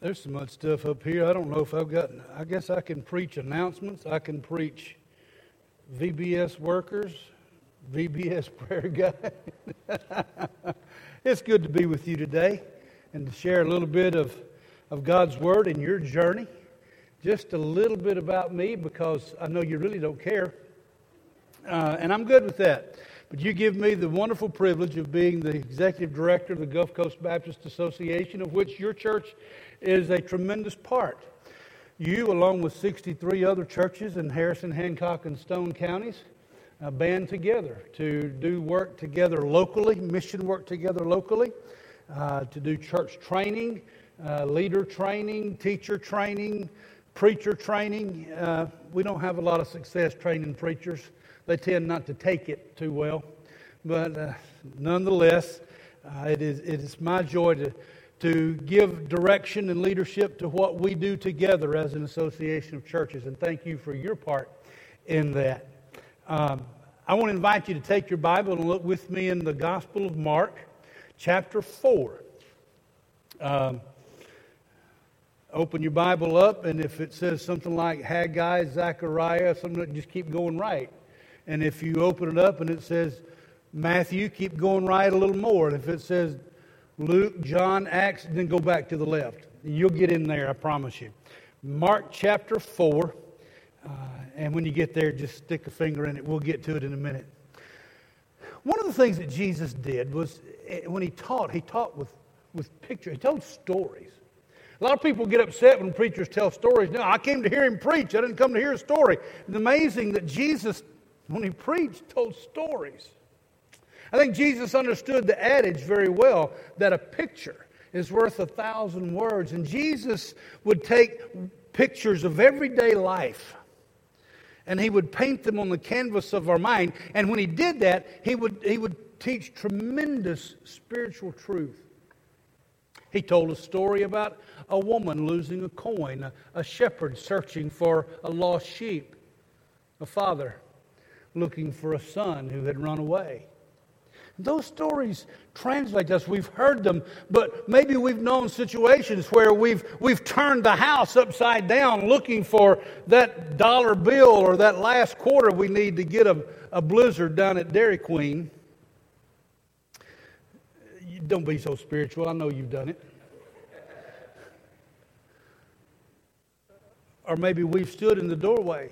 There's so much stuff up here. I don't know if I've got. I guess I can preach announcements. I can preach VBS workers, VBS prayer guy. it's good to be with you today and to share a little bit of, of God's Word in your journey. Just a little bit about me because I know you really don't care. Uh, and I'm good with that. But you give me the wonderful privilege of being the executive director of the Gulf Coast Baptist Association, of which your church is a tremendous part. You, along with 63 other churches in Harrison, Hancock, and Stone counties, uh, band together to do work together locally, mission work together locally, uh, to do church training, uh, leader training, teacher training, preacher training. Uh, we don't have a lot of success training preachers they tend not to take it too well. But uh, nonetheless, uh, it, is, it is my joy to, to give direction and leadership to what we do together as an association of churches. And thank you for your part in that. Um, I want to invite you to take your Bible and look with me in the Gospel of Mark, chapter 4. Um, open your Bible up, and if it says something like Haggai, Zechariah, something, just keep going right. And if you open it up and it says Matthew, keep going right a little more. And if it says Luke, John, Acts, then go back to the left. You'll get in there, I promise you. Mark chapter 4. Uh, and when you get there, just stick a finger in it. We'll get to it in a minute. One of the things that Jesus did was eh, when he taught, he taught with, with pictures. He told stories. A lot of people get upset when preachers tell stories. No, I came to hear him preach. I didn't come to hear a story. It's amazing that Jesus when he preached, told stories. I think Jesus understood the adage very well that a picture is worth a thousand words. And Jesus would take pictures of everyday life and he would paint them on the canvas of our mind. And when he did that, he would, he would teach tremendous spiritual truth. He told a story about a woman losing a coin, a, a shepherd searching for a lost sheep, a father looking for a son who had run away. Those stories translate us. We've heard them, but maybe we've known situations where we've, we've turned the house upside down looking for that dollar bill or that last quarter we need to get a, a blizzard down at Dairy Queen. Don't be so spiritual. I know you've done it. Or maybe we've stood in the doorway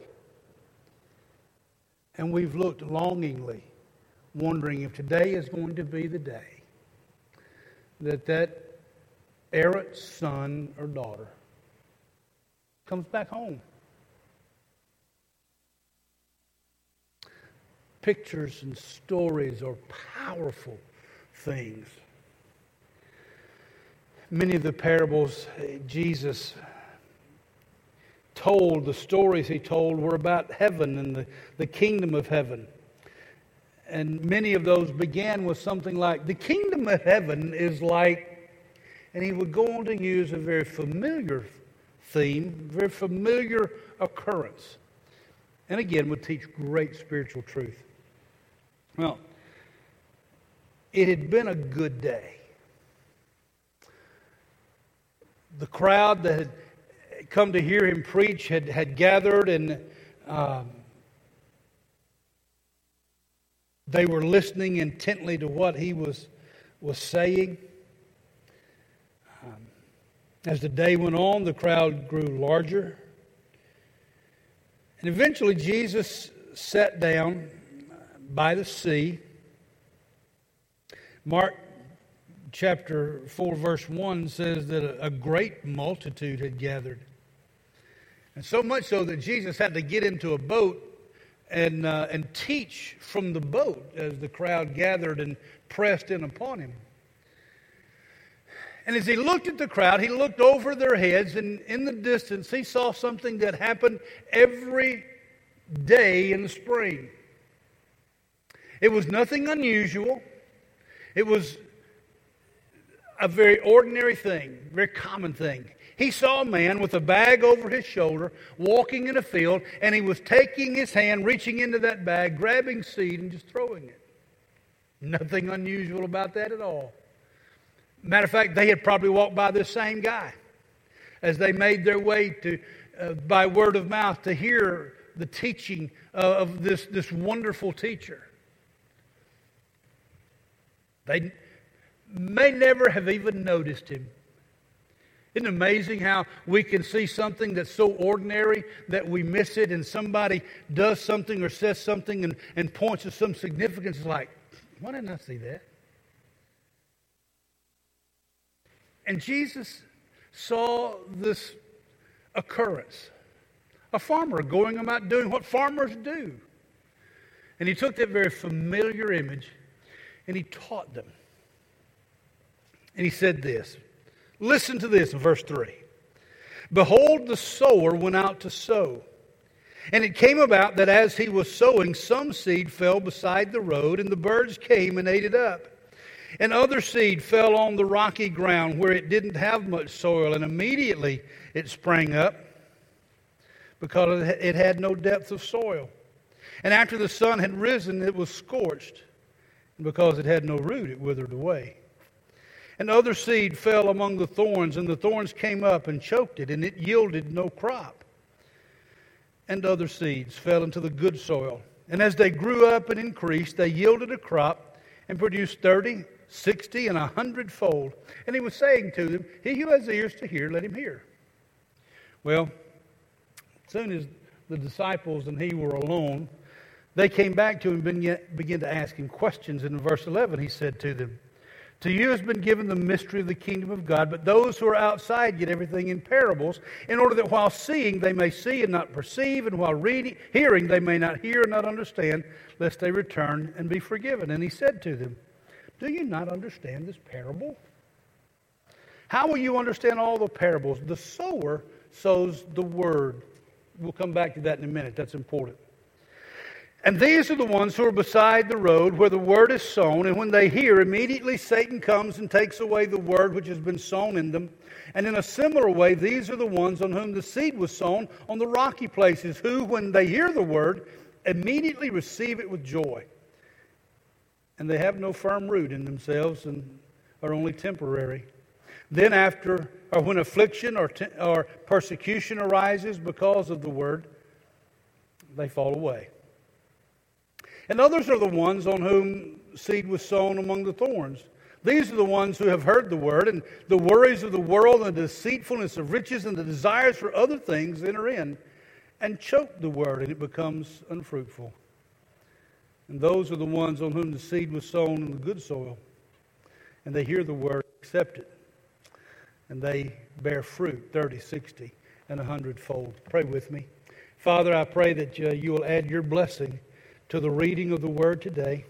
and we've looked longingly, wondering if today is going to be the day that that errant son or daughter comes back home. Pictures and stories are powerful things. Many of the parables uh, Jesus told, the stories he told, were about heaven and the, the kingdom of heaven. And many of those began with something like, The kingdom of heaven is like, and he would go on to use a very familiar theme, very familiar occurrence. And again, would teach great spiritual truth. Well, it had been a good day. The crowd that had come to hear him preach had, had gathered and um, they were listening intently to what he was, was saying. Um, as the day went on, the crowd grew larger. And eventually, Jesus sat down by the sea. Mark chapter 4, verse 1 says that a great multitude had gathered. And so much so that Jesus had to get into a boat and, uh, and teach from the boat as the crowd gathered and pressed in upon him. And as he looked at the crowd, he looked over their heads, and in the distance, he saw something that happened every day in the spring. It was nothing unusual, it was a very ordinary thing, very common thing. He saw a man with a bag over his shoulder walking in a field, and he was taking his hand, reaching into that bag, grabbing seed, and just throwing it. Nothing unusual about that at all. Matter of fact, they had probably walked by this same guy. as they made their way to, uh, by word of mouth to hear the teaching of this, this wonderful teacher. They may never have even noticed him. Isn't it amazing how we can see something that's so ordinary that we miss it, and somebody does something or says something and, and points to some significance? It's like, why didn't I see that? And Jesus saw this occurrence a farmer going about doing what farmers do. And he took that very familiar image and he taught them. And he said this Listen to this verse 3. Behold, the sower went out to sow. And it came about that as he was sowing, some seed fell beside the road, and the birds came and ate it up. And other seed fell on the rocky ground where it didn't have much soil, and immediately it sprang up because it had no depth of soil. And after the sun had risen, it was scorched. And because it had no root, it withered away. And other seed fell among the thorns, and the thorns came up and choked it, and it yielded no crop. And other seeds fell into the good soil. And as they grew up and increased, they yielded a crop and produced thirty, sixty, and a hundredfold. And he was saying to them, He who has ears to hear, let him hear. Well, as soon as the disciples and he were alone, they came back to him and began to ask him questions. And in verse 11, he said to them, to you has been given the mystery of the kingdom of God, but those who are outside get everything in parables, in order that while seeing they may see and not perceive, and while reading, hearing they may not hear and not understand, lest they return and be forgiven. And he said to them, Do you not understand this parable? How will you understand all the parables? The sower sows the word. We'll come back to that in a minute. That's important. And these are the ones who are beside the road where the word is sown, and when they hear, immediately Satan comes and takes away the word which has been sown in them. And in a similar way, these are the ones on whom the seed was sown on the rocky places, who, when they hear the word, immediately receive it with joy. And they have no firm root in themselves and are only temporary. Then, after, or when affliction or, te- or persecution arises because of the word, they fall away. And others are the ones on whom seed was sown among the thorns. These are the ones who have heard the word, and the worries of the world and the deceitfulness of riches and the desires for other things enter in and choke the word, and it becomes unfruitful. And those are the ones on whom the seed was sown in the good soil, and they hear the word, accept it, and they bear fruit 30, 60, and a hundredfold. Pray with me. Father, I pray that uh, you will add your blessing to the reading of the word today.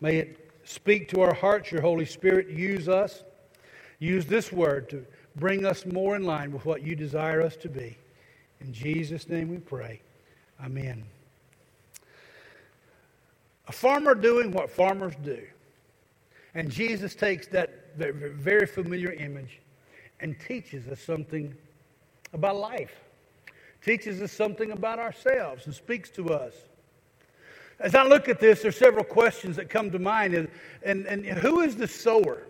May it speak to our hearts. Your Holy Spirit use us. Use this word to bring us more in line with what you desire us to be. In Jesus' name we pray. Amen. A farmer doing what farmers do. And Jesus takes that very familiar image and teaches us something about life, teaches us something about ourselves, and speaks to us. As I look at this, there's several questions that come to mind. And, and, and who is the sower?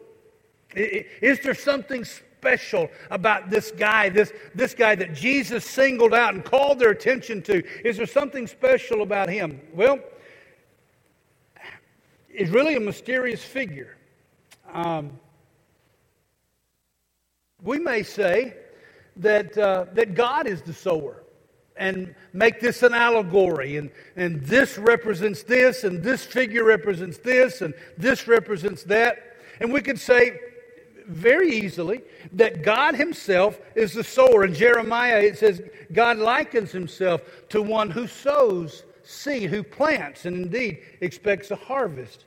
Is there something special about this guy, this, this guy that Jesus singled out and called their attention to? Is there something special about him? Well, he's really a mysterious figure. Um, we may say that, uh, that God is the sower and make this an allegory. And, and this represents this, and this figure represents this, and this represents that. And we could say very easily that God Himself is the sower. In Jeremiah, it says God likens Himself to one who sows seed, who plants, and indeed expects a harvest.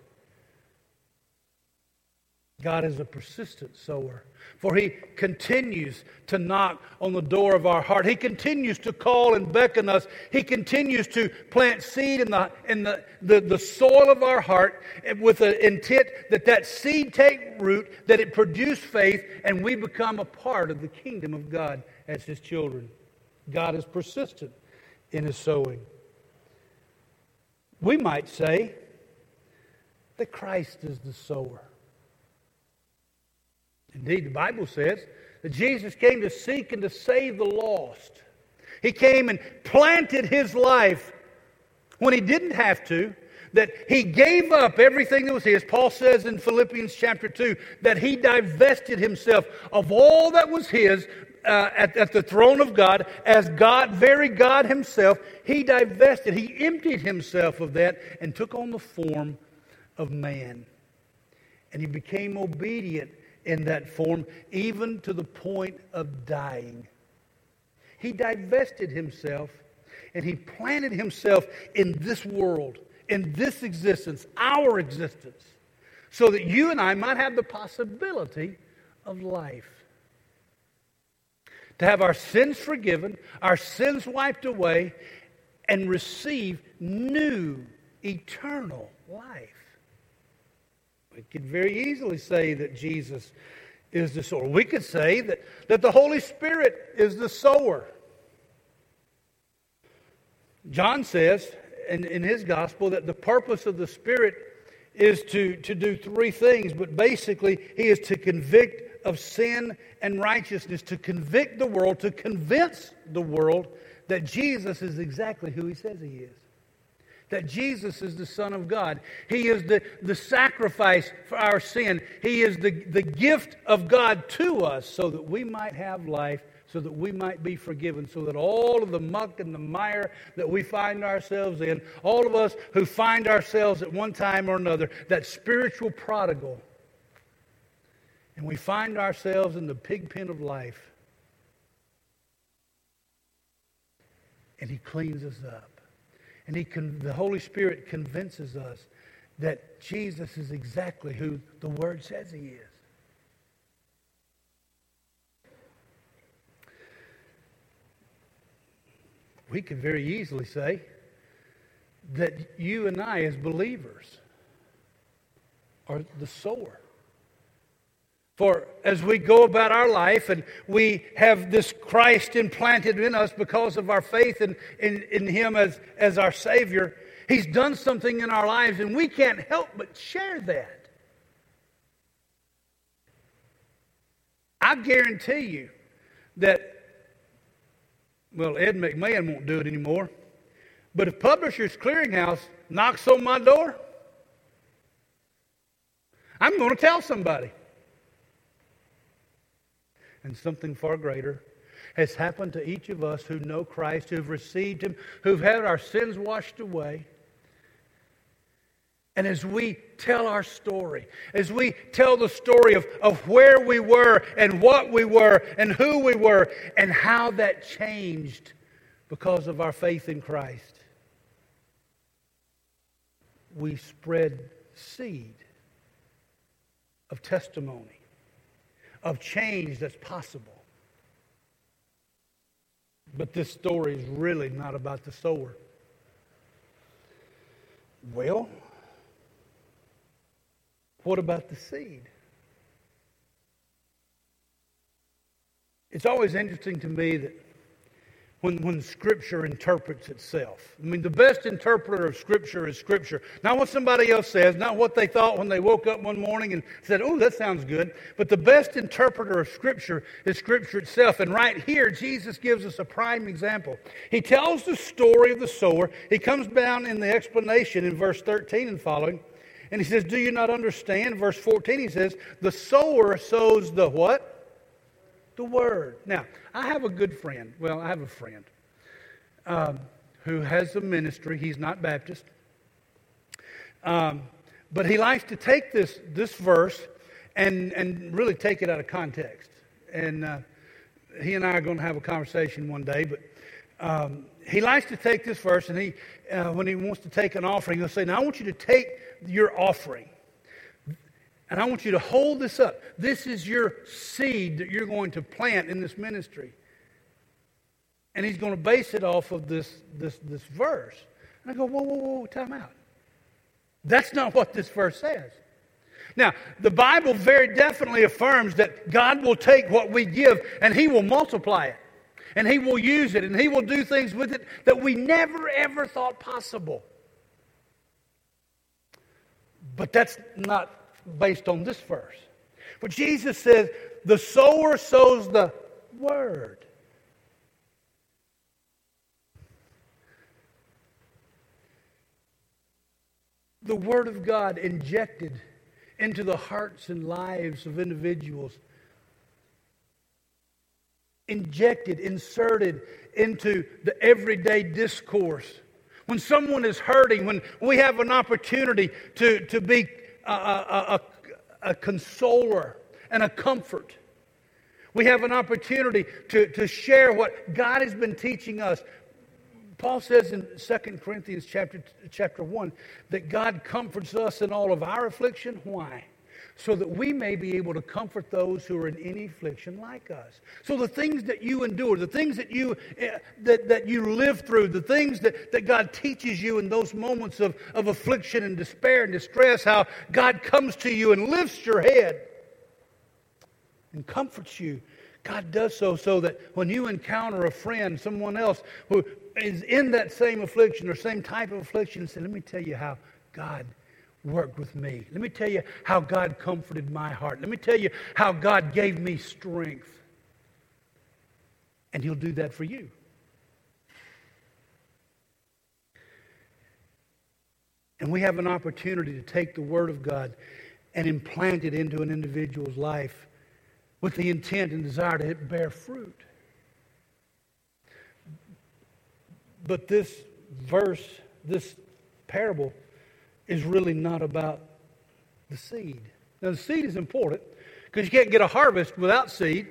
God is a persistent sower. For he continues to knock on the door of our heart. He continues to call and beckon us. He continues to plant seed in the, in the, the, the soil of our heart with the intent that that seed take root, that it produce faith, and we become a part of the kingdom of God as his children. God is persistent in his sowing. We might say that Christ is the sower. Indeed, the Bible says that Jesus came to seek and to save the lost. He came and planted his life when he didn't have to, that he gave up everything that was his. Paul says in Philippians chapter 2 that he divested himself of all that was his uh, at, at the throne of God as God, very God himself. He divested, he emptied himself of that and took on the form of man. And he became obedient in that form, even to the point of dying. He divested himself and he planted himself in this world, in this existence, our existence, so that you and I might have the possibility of life. To have our sins forgiven, our sins wiped away, and receive new eternal life. We could very easily say that Jesus is the sower. We could say that, that the Holy Spirit is the sower. John says in, in his gospel that the purpose of the Spirit is to, to do three things, but basically, he is to convict of sin and righteousness, to convict the world, to convince the world that Jesus is exactly who he says he is that Jesus is the Son of God. He is the, the sacrifice for our sin. He is the, the gift of God to us so that we might have life, so that we might be forgiven, so that all of the muck and the mire that we find ourselves in, all of us who find ourselves at one time or another, that spiritual prodigal, and we find ourselves in the pig pen of life, and He cleans us up. And he con- the Holy Spirit convinces us that Jesus is exactly who the Word says he is. We can very easily say that you and I, as believers, are the sower. For as we go about our life and we have this Christ implanted in us because of our faith in, in, in Him as, as our Savior, He's done something in our lives and we can't help but share that. I guarantee you that, well, Ed McMahon won't do it anymore, but if Publishers Clearinghouse knocks on my door, I'm going to tell somebody and something far greater has happened to each of us who know Christ, who've received Him, who've had our sins washed away. And as we tell our story, as we tell the story of, of where we were and what we were and who we were and how that changed because of our faith in Christ, we spread seed of testimony of change that's possible. But this story is really not about the sower. Well, what about the seed? It's always interesting to me that when, when Scripture interprets itself. I mean, the best interpreter of Scripture is Scripture. Not what somebody else says, not what they thought when they woke up one morning and said, oh, that sounds good. But the best interpreter of Scripture is Scripture itself. And right here, Jesus gives us a prime example. He tells the story of the sower. He comes down in the explanation in verse 13 and following. And he says, Do you not understand? Verse 14, he says, The sower sows the what? The Word. Now, I have a good friend. Well, I have a friend um, who has a ministry. He's not Baptist. Um, but he likes to take this, this verse and, and really take it out of context. And uh, he and I are going to have a conversation one day, but um, he likes to take this verse and he, uh, when he wants to take an offering, he'll say, Now I want you to take your offering and I want you to hold this up. This is your seed that you're going to plant in this ministry. And he's going to base it off of this, this, this verse. And I go, whoa, whoa, whoa, time out. That's not what this verse says. Now, the Bible very definitely affirms that God will take what we give and he will multiply it. And he will use it and he will do things with it that we never ever thought possible. But that's not based on this verse. But Jesus says, the sower sows the word. The word of God injected into the hearts and lives of individuals. Injected, inserted into the everyday discourse. When someone is hurting, when we have an opportunity to, to be a, a, a, a consoler and a comfort. We have an opportunity to, to share what God has been teaching us. Paul says in 2 Corinthians chapter, chapter 1 that God comforts us in all of our affliction. Why? So that we may be able to comfort those who are in any affliction like us. So the things that you endure, the things that you uh, that, that you live through, the things that, that God teaches you in those moments of, of affliction and despair and distress, how God comes to you and lifts your head and comforts you. God does so so that when you encounter a friend, someone else who is in that same affliction or same type of affliction, say, let me tell you how God worked with me. Let me tell you how God comforted my heart. Let me tell you how God gave me strength. And He'll do that for you. And we have an opportunity to take the Word of God and implant it into an individual's life with the intent and desire to bear fruit. But this verse, this parable, is really not about the seed. Now, the seed is important because you can't get a harvest without seed.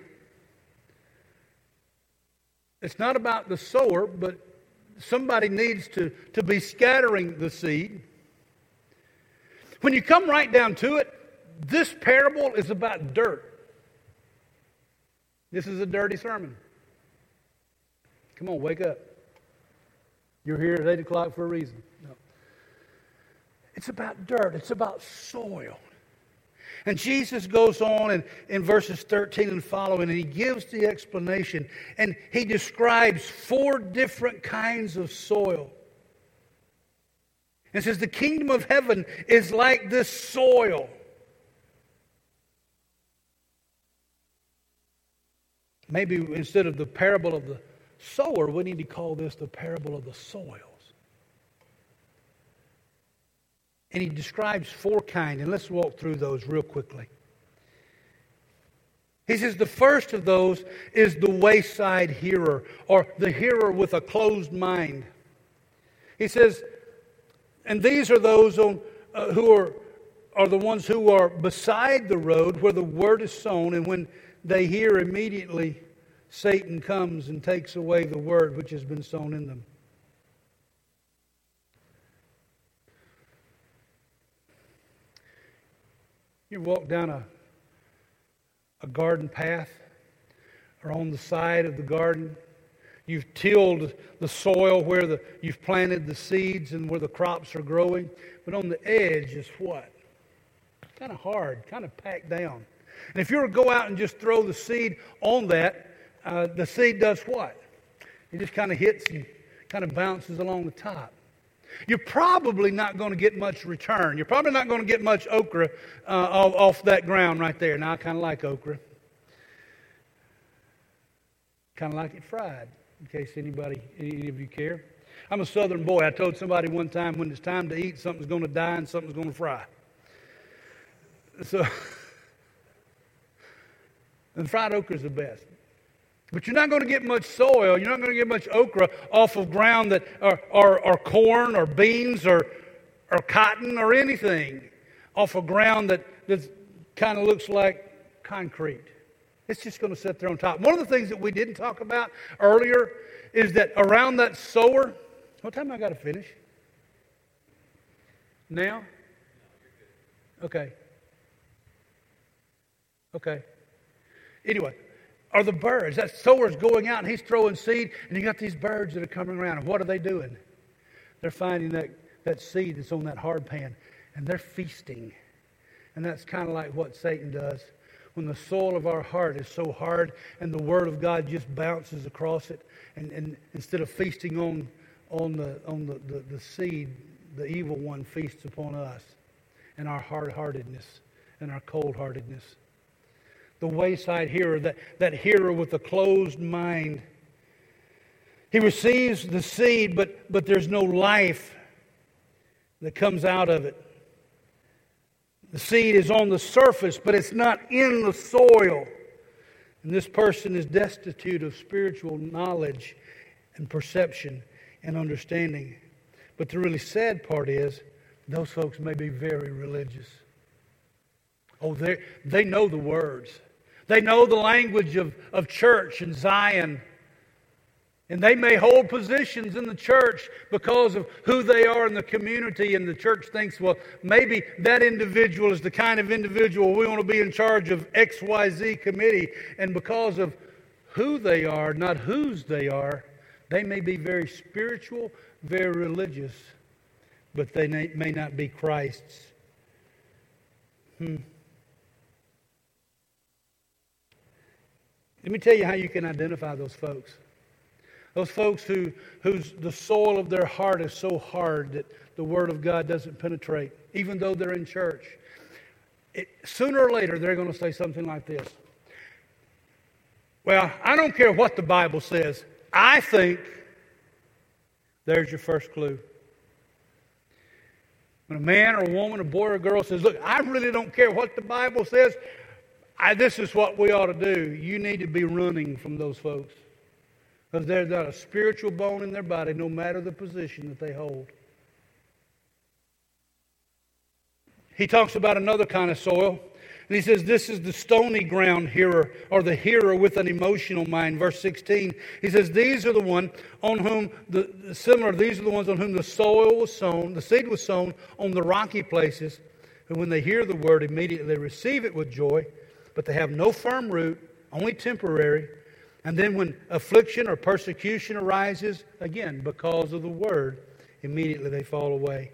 It's not about the sower, but somebody needs to, to be scattering the seed. When you come right down to it, this parable is about dirt. This is a dirty sermon. Come on, wake up. You're here at 8 o'clock for a reason. No. It's about dirt, it's about soil. And Jesus goes on in, in verses 13 and following, and he gives the explanation. And he describes four different kinds of soil. And says, The kingdom of heaven is like this soil. Maybe instead of the parable of the sower, we need to call this the parable of the soil. And he describes four kind, and let's walk through those real quickly. He says the first of those is the wayside hearer, or the hearer with a closed mind. He says, and these are those on, uh, who are, are the ones who are beside the road where the word is sown, and when they hear immediately, Satan comes and takes away the word which has been sown in them. You walk down a, a garden path or on the side of the garden. You've tilled the soil where the, you've planted the seeds and where the crops are growing. But on the edge is what? Kind of hard, kind of packed down. And if you were to go out and just throw the seed on that, uh, the seed does what? It just kind of hits and kind of bounces along the top. You're probably not going to get much return. You're probably not going to get much okra uh, off, off that ground right there. Now, I kind of like okra. Kind of like it fried, in case anybody, any of you care. I'm a southern boy. I told somebody one time when it's time to eat, something's going to die and something's going to fry. So, and fried okra is the best. But you're not going to get much soil. You're not going to get much okra off of ground that are corn or beans or, or cotton or anything off of ground that, that kind of looks like concrete. It's just going to sit there on top. One of the things that we didn't talk about earlier is that around that sower, what time I got to finish? Now? Okay. Okay. Anyway, are the birds. That sower's going out and he's throwing seed, and you got these birds that are coming around. And what are they doing? They're finding that, that seed that's on that hard pan, and they're feasting. And that's kind of like what Satan does. When the soil of our heart is so hard and the word of God just bounces across it, and, and instead of feasting on, on, the, on the, the, the seed, the evil one feasts upon us and our hard heartedness and our cold heartedness. The wayside hearer, that, that hearer with a closed mind. He receives the seed, but, but there's no life that comes out of it. The seed is on the surface, but it's not in the soil. And this person is destitute of spiritual knowledge and perception and understanding. But the really sad part is, those folks may be very religious. Oh, they, they know the words. They know the language of, of church and Zion. And they may hold positions in the church because of who they are in the community. And the church thinks, well, maybe that individual is the kind of individual we want to be in charge of XYZ committee. And because of who they are, not whose they are, they may be very spiritual, very religious, but they may not be Christ's. Hmm. Let me tell you how you can identify those folks. Those folks who, whose the soil of their heart is so hard that the Word of God doesn't penetrate, even though they're in church. It, sooner or later, they're going to say something like this Well, I don't care what the Bible says. I think there's your first clue. When a man or a woman, a boy or a girl says, Look, I really don't care what the Bible says, I, this is what we ought to do. You need to be running from those folks. Because there's not a spiritual bone in their body, no matter the position that they hold. He talks about another kind of soil. And he says, This is the stony ground hearer, or the hearer with an emotional mind. Verse 16, he says, These are the one on whom, the, similar, these are the ones on whom the soil was sown, the seed was sown on the rocky places. And when they hear the word, immediately they receive it with joy, but they have no firm root, only temporary. And then when affliction or persecution arises, again, because of the word, immediately they fall away.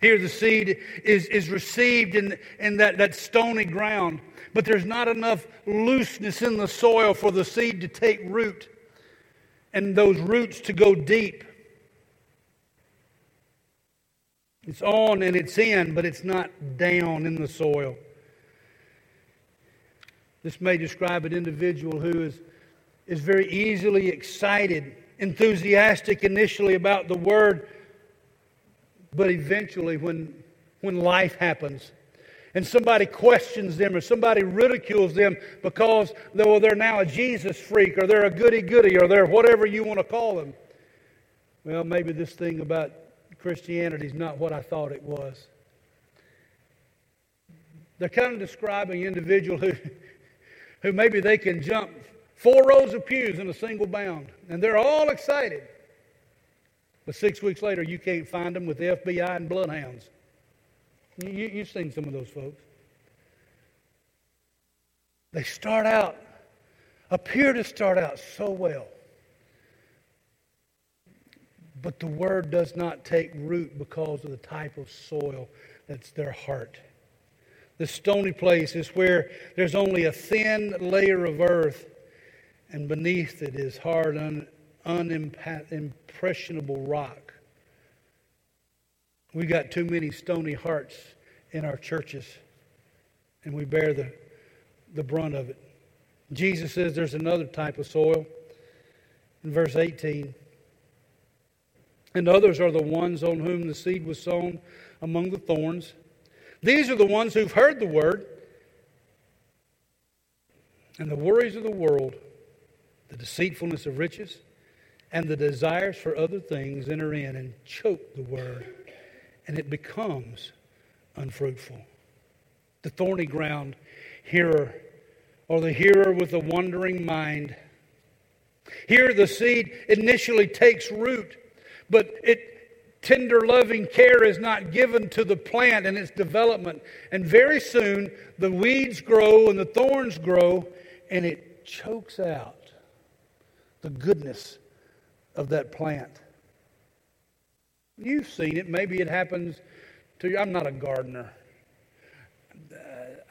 Here, the seed is, is received in, in that, that stony ground, but there's not enough looseness in the soil for the seed to take root and those roots to go deep. It's on and it's in, but it's not down in the soil. This may describe an individual who is, is very easily excited, enthusiastic initially about the word, but eventually, when, when life happens, and somebody questions them or somebody ridicules them because well, they're now a Jesus freak or they're a goody goody or they're whatever you want to call them. Well, maybe this thing about Christianity is not what I thought it was. They're kind of describing an individual who who maybe they can jump four rows of pews in a single bound, and they're all excited. But six weeks later, you can't find them with the FBI and bloodhounds. You, you've seen some of those folks. They start out, appear to start out so well. But the word does not take root because of the type of soil that's their heart. The stony place is where there's only a thin layer of earth, and beneath it is hard, un, unimpressionable rock. We got too many stony hearts in our churches, and we bear the, the brunt of it. Jesus says there's another type of soil in verse 18. And others are the ones on whom the seed was sown among the thorns. These are the ones who've heard the word, and the worries of the world, the deceitfulness of riches, and the desires for other things enter in and choke the word, and it becomes unfruitful. The thorny ground hearer, or the hearer with a wandering mind. Here, the seed initially takes root, but it tender, loving care is not given to the plant and its development. And very soon, the weeds grow and the thorns grow, and it chokes out the goodness of that plant. You've seen it. Maybe it happens to you. I'm not a gardener.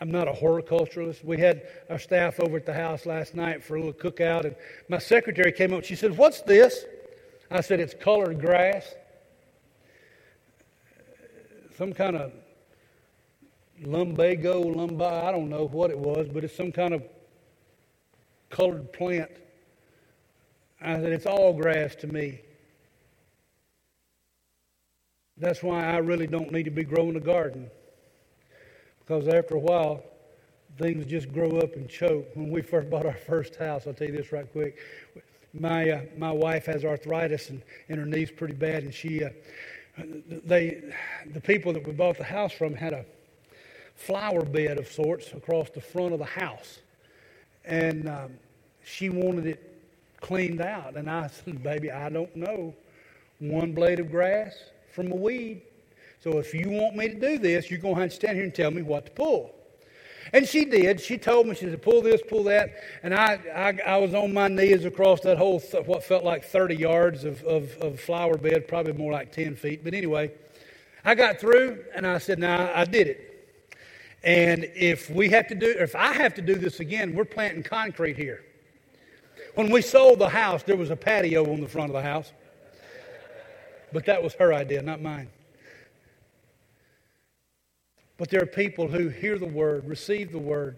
I'm not a horticulturalist. We had our staff over at the house last night for a little cookout, and my secretary came up. She said, What's this? I said, It's colored grass some kind of lumbago, lumbi, I don't know what it was, but it's some kind of colored plant. I said, it's all grass to me. That's why I really don't need to be growing a garden. Because after a while, things just grow up and choke. When we first bought our first house, I'll tell you this right quick. My, uh, my wife has arthritis and, and her knee's pretty bad, and she, uh, they, the people that we bought the house from had a flower bed of sorts across the front of the house. And um, she wanted it cleaned out. And I said, Baby, I don't know. One blade of grass from a weed. So if you want me to do this, you're going to have to stand here and tell me what to pull. And she did. She told me, she said, pull this, pull that. And I, I, I was on my knees across that whole, th- what felt like 30 yards of, of, of flower bed, probably more like 10 feet. But anyway, I got through and I said, now I did it. And if we have to do, if I have to do this again, we're planting concrete here. When we sold the house, there was a patio on the front of the house. But that was her idea, not mine. But there are people who hear the word, receive the word,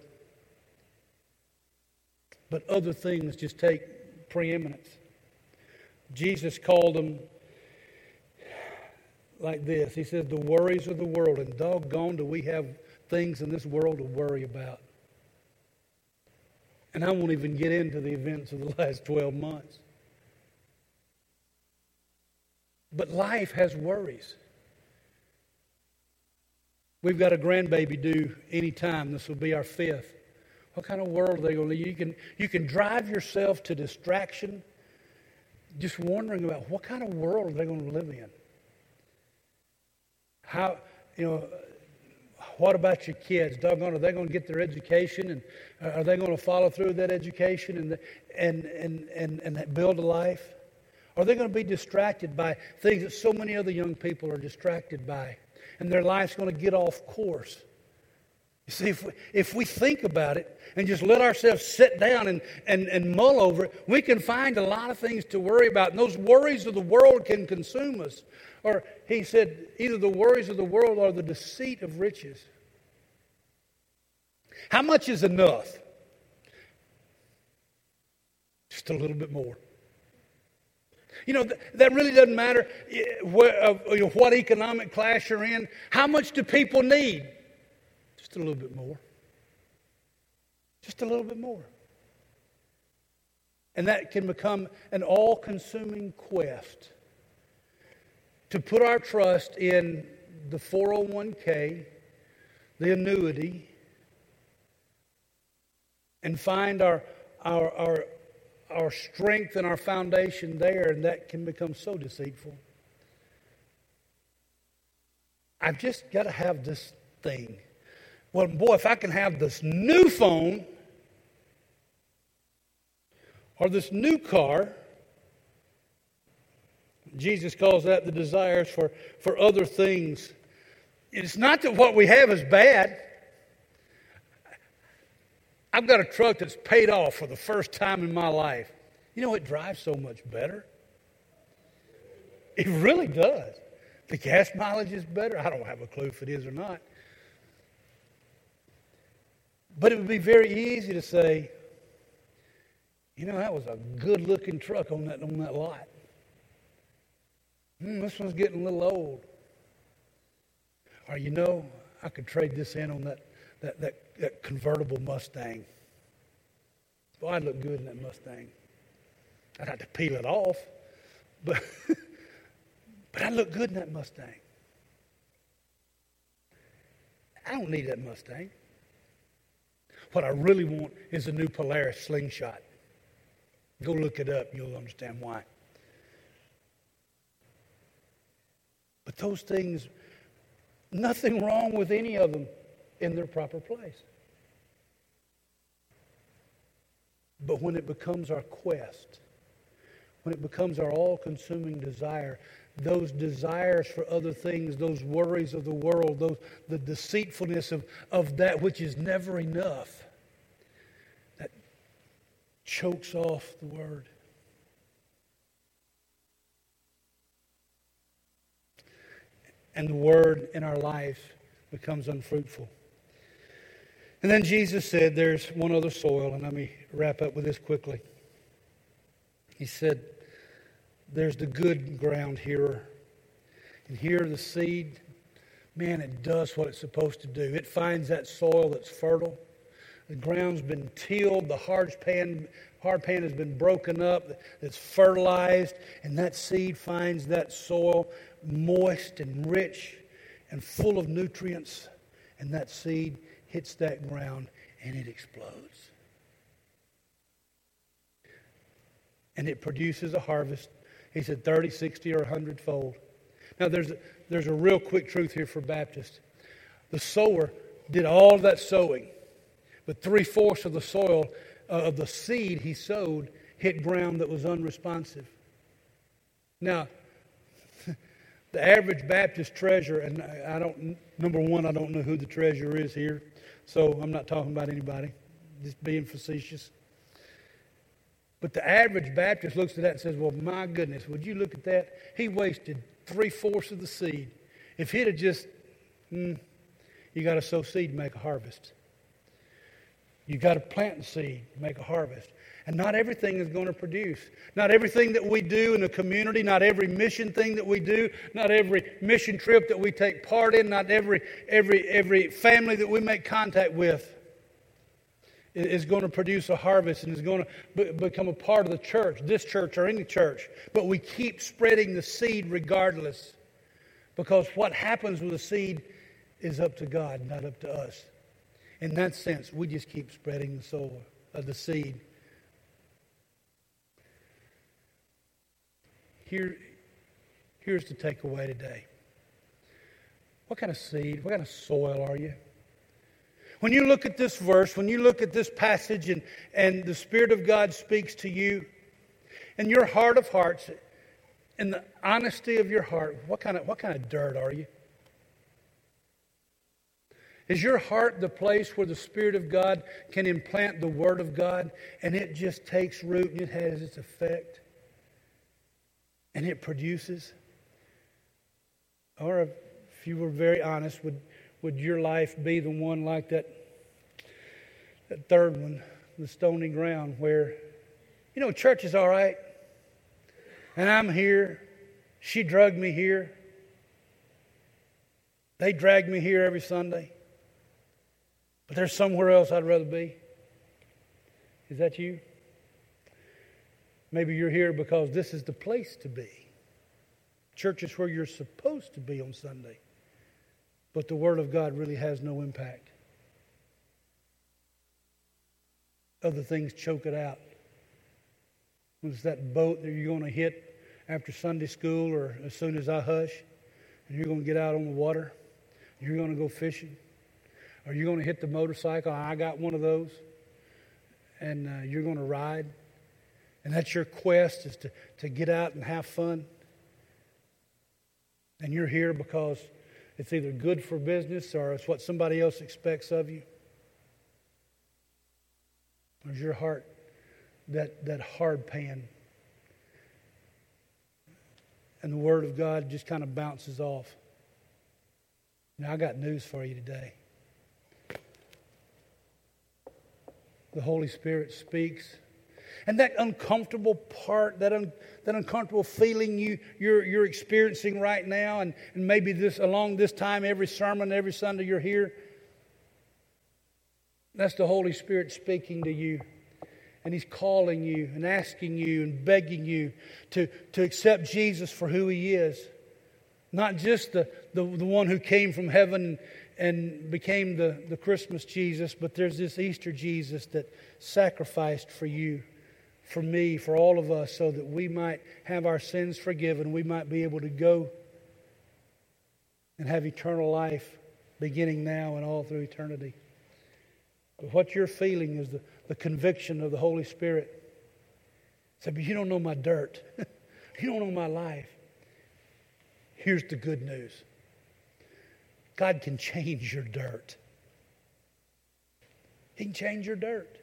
but other things just take preeminence. Jesus called them like this He said, The worries of the world, and doggone do we have things in this world to worry about. And I won't even get into the events of the last 12 months. But life has worries. We've got a grandbaby due anytime. This will be our fifth. What kind of world are they going to live? You can, you can drive yourself to distraction just wondering about what kind of world are they going to live in? How, you know, what about your kids? Doggone, are they going to get their education and uh, are they going to follow through with that education and, and, and, and, and build a life? Are they going to be distracted by things that so many other young people are distracted by? And their life's going to get off course. You see, if we, if we think about it and just let ourselves sit down and, and, and mull over it, we can find a lot of things to worry about. And those worries of the world can consume us. Or he said, either the worries of the world or the deceit of riches. How much is enough? Just a little bit more. You know, that really doesn't matter eh, uh, what economic class you're in. How much do people need? Just a little bit more. Just a little bit more. And that can become an all consuming quest to put our trust in the 401k, the annuity, and find our, our, our, our strength and our foundation there, and that can become so deceitful. I've just got to have this thing. Well, boy, if I can have this new phone or this new car, Jesus calls that the desires for, for other things. It's not that what we have is bad. I've got a truck that's paid off for the first time in my life. You know, it drives so much better. It really does. The gas mileage is better. I don't have a clue if it is or not. But it would be very easy to say, you know, that was a good looking truck on that, on that lot. Hmm, this one's getting a little old. Or, you know, I could trade this in on that, that, that that convertible Mustang. Boy, I'd look good in that Mustang. I'd have to peel it off, but, but I'd look good in that Mustang. I don't need that Mustang. What I really want is a new Polaris slingshot. Go look it up, you'll understand why. But those things, nothing wrong with any of them in their proper place. But when it becomes our quest, when it becomes our all consuming desire, those desires for other things, those worries of the world, those, the deceitfulness of, of that which is never enough, that chokes off the word. And the word in our life becomes unfruitful. And then Jesus said, There's one other soil, and let me wrap up with this quickly. He said, There's the good ground here. And here the seed, man, it does what it's supposed to do. It finds that soil that's fertile. The ground's been tilled, the hard pan, hard pan has been broken up, it's fertilized, and that seed finds that soil moist and rich and full of nutrients. And that seed hits that ground and it explodes. And it produces a harvest. He said 30, 60, or 100 fold. Now, there's a, there's a real quick truth here for Baptists. The sower did all that sowing, but three fourths of the soil, uh, of the seed he sowed, hit ground that was unresponsive. Now, the average Baptist treasurer, and I don't, number one, I don't know who the treasurer is here. So I'm not talking about anybody, just being facetious. But the average Baptist looks at that and says, Well, my goodness, would you look at that? He wasted three fourths of the seed. If he'd have just, mm, you got to sow seed to make a harvest. You got to plant the seed to make a harvest. And not everything is going to produce. Not everything that we do in a community, not every mission thing that we do, not every mission trip that we take part in, not every, every, every family that we make contact with is going to produce a harvest and is going to become a part of the church, this church or any church. But we keep spreading the seed regardless. Because what happens with the seed is up to God, not up to us. In that sense, we just keep spreading the soil of the seed. Here, here's the takeaway today. What kind of seed, what kind of soil are you? When you look at this verse, when you look at this passage and, and the Spirit of God speaks to you, in your heart of hearts, in the honesty of your heart, what kind of, what kind of dirt are you? Is your heart the place where the Spirit of God can implant the Word of God and it just takes root and it has its effect? and it produces? Or if you were very honest, would, would your life be the one like that, that third one, the stony ground, where, you know, church is all right, and I'm here. She drugged me here. They drag me here every Sunday. But there's somewhere else I'd rather be. Is that you? Maybe you're here because this is the place to be. Church is where you're supposed to be on Sunday. But the Word of God really has no impact. Other things choke it out. It's that boat that you're going to hit after Sunday school or as soon as I hush, and you're going to get out on the water. You're going to go fishing. Or you're going to hit the motorcycle. I got one of those. And uh, you're going to ride. And that's your quest is to, to get out and have fun. And you're here because it's either good for business or it's what somebody else expects of you. Is your heart that, that hard pan? And the Word of God just kind of bounces off. Now, I got news for you today. The Holy Spirit speaks and that uncomfortable part, that, un, that uncomfortable feeling you, you're, you're experiencing right now, and, and maybe this along this time, every sermon, every Sunday you're here, that's the Holy Spirit speaking to you. And He's calling you and asking you and begging you to, to accept Jesus for who He is. Not just the, the, the one who came from heaven and became the, the Christmas Jesus, but there's this Easter Jesus that sacrificed for you for me, for all of us, so that we might have our sins forgiven. We might be able to go and have eternal life beginning now and all through eternity. But what you're feeling is the, the conviction of the Holy Spirit. Say, but you don't know my dirt. you don't know my life. Here's the good news God can change your dirt. He can change your dirt.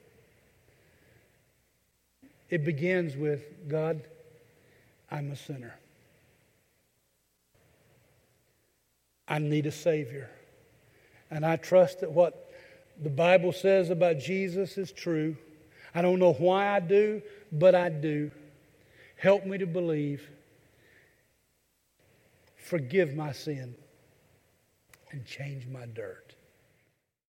It begins with God, I'm a sinner. I need a Savior. And I trust that what the Bible says about Jesus is true. I don't know why I do, but I do. Help me to believe. Forgive my sin and change my dirt.